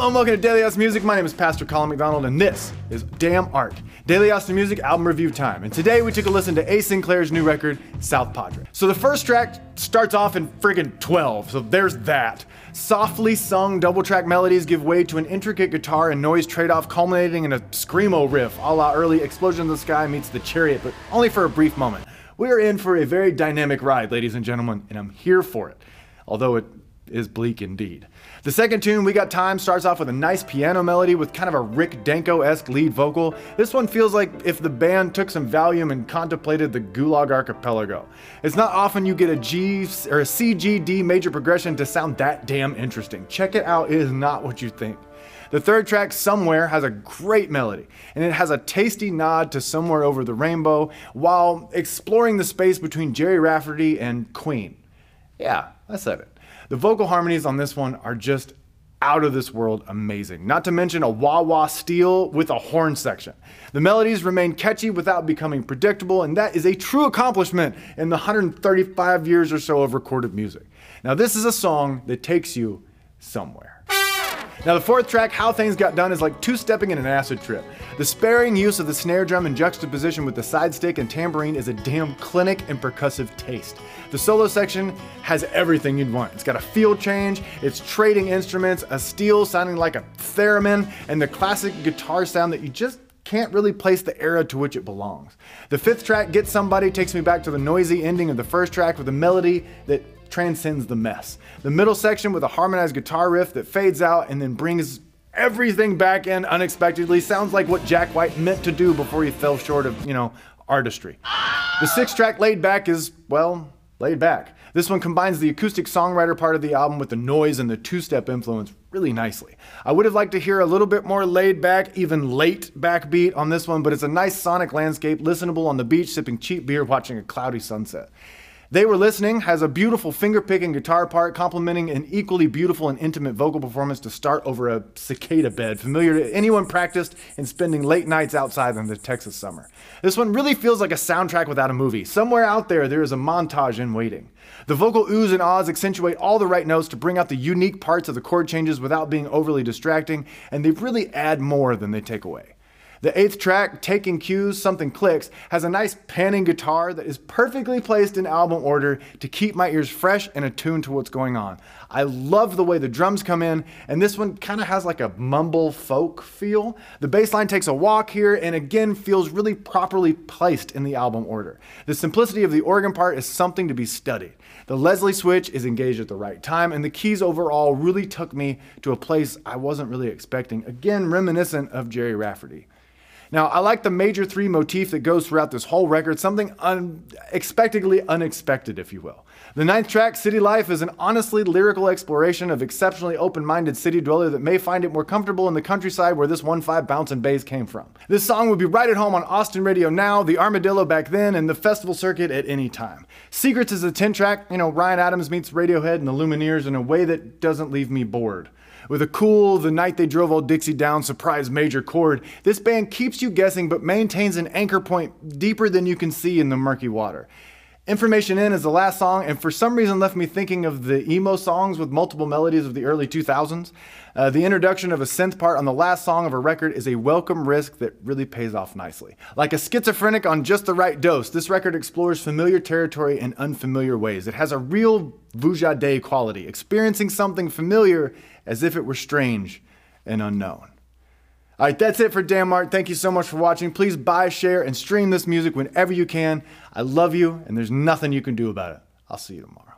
Hello and welcome to Daily Austin Music. My name is Pastor Colin McDonald and this is Damn Art, Daily Austin Music album review time. And today we took a listen to Ace Sinclair's new record, South Padre. So the first track starts off in friggin' 12, so there's that. Softly sung double track melodies give way to an intricate guitar and noise trade off, culminating in a screamo riff, a la early Explosion in the Sky meets The Chariot, but only for a brief moment. We are in for a very dynamic ride, ladies and gentlemen, and I'm here for it. Although it is bleak indeed. The second tune, We Got Time, starts off with a nice piano melody with kind of a Rick Danko esque lead vocal. This one feels like if the band took some Valium and contemplated the Gulag Archipelago. It's not often you get a G or a C G D major progression to sound that damn interesting. Check it out, it is not what you think. The third track, Somewhere, has a great melody, and it has a tasty nod to Somewhere Over the Rainbow while exploring the space between Gerry Rafferty and Queen. Yeah, I said it. The vocal harmonies on this one are just out of this world amazing. Not to mention a wah wah steel with a horn section. The melodies remain catchy without becoming predictable, and that is a true accomplishment in the 135 years or so of recorded music. Now, this is a song that takes you somewhere. Now, the fourth track, How Things Got Done, is like two stepping in an acid trip. The sparing use of the snare drum in juxtaposition with the side stick and tambourine is a damn clinic and percussive taste. The solo section has everything you'd want. It's got a field change, it's trading instruments, a steel sounding like a theremin, and the classic guitar sound that you just can't really place the era to which it belongs. The fifth track, Get Somebody, takes me back to the noisy ending of the first track with a melody that transcends the mess. The middle section with a harmonized guitar riff that fades out and then brings everything back in unexpectedly sounds like what Jack White meant to do before he fell short of, you know, artistry. The six track laid back is, well, laid back. This one combines the acoustic songwriter part of the album with the noise and the two step influence really nicely. I would have liked to hear a little bit more laid back, even late backbeat on this one, but it's a nice sonic landscape, listenable on the beach, sipping cheap beer, watching a cloudy sunset. They Were Listening has a beautiful finger picking guitar part, complementing an equally beautiful and intimate vocal performance to start over a cicada bed, familiar to anyone practiced in spending late nights outside in the Texas summer. This one really feels like a soundtrack without a movie. Somewhere out there, there is a montage in waiting. The vocal oohs and ahs accentuate all the right notes to bring out the unique parts of the chord changes without being overly distracting, and they really add more than they take away. The eighth track, Taking Cues, Something Clicks, has a nice panning guitar that is perfectly placed in album order to keep my ears fresh and attuned to what's going on. I love the way the drums come in, and this one kind of has like a mumble folk feel. The bass line takes a walk here and again feels really properly placed in the album order. The simplicity of the organ part is something to be studied. The Leslie switch is engaged at the right time, and the keys overall really took me to a place I wasn't really expecting, again, reminiscent of Gerry Rafferty. Now, I like the major three motif that goes throughout this whole record, something unexpectedly unexpected, if you will. The ninth track, City Life, is an honestly lyrical exploration of exceptionally open minded city dweller that may find it more comfortable in the countryside where this 1 5 bouncing bass came from. This song would be right at home on Austin Radio now, the Armadillo back then, and the festival circuit at any time. Secrets is a 10 track, you know, Ryan Adams meets Radiohead and the Lumineers in a way that doesn't leave me bored. With a cool The Night They Drove Old Dixie Down surprise major chord, this band keeps you guessing but maintains an anchor point deeper than you can see in the murky water. Information In is the last song, and for some reason left me thinking of the emo songs with multiple melodies of the early 2000s. Uh, the introduction of a synth part on the last song of a record is a welcome risk that really pays off nicely. Like a schizophrenic on just the right dose, this record explores familiar territory in unfamiliar ways. It has a real Vujade quality, experiencing something familiar as if it were strange and unknown. All right, that's it for Damn Art. Thank you so much for watching. Please buy, share, and stream this music whenever you can. I love you, and there's nothing you can do about it. I'll see you tomorrow.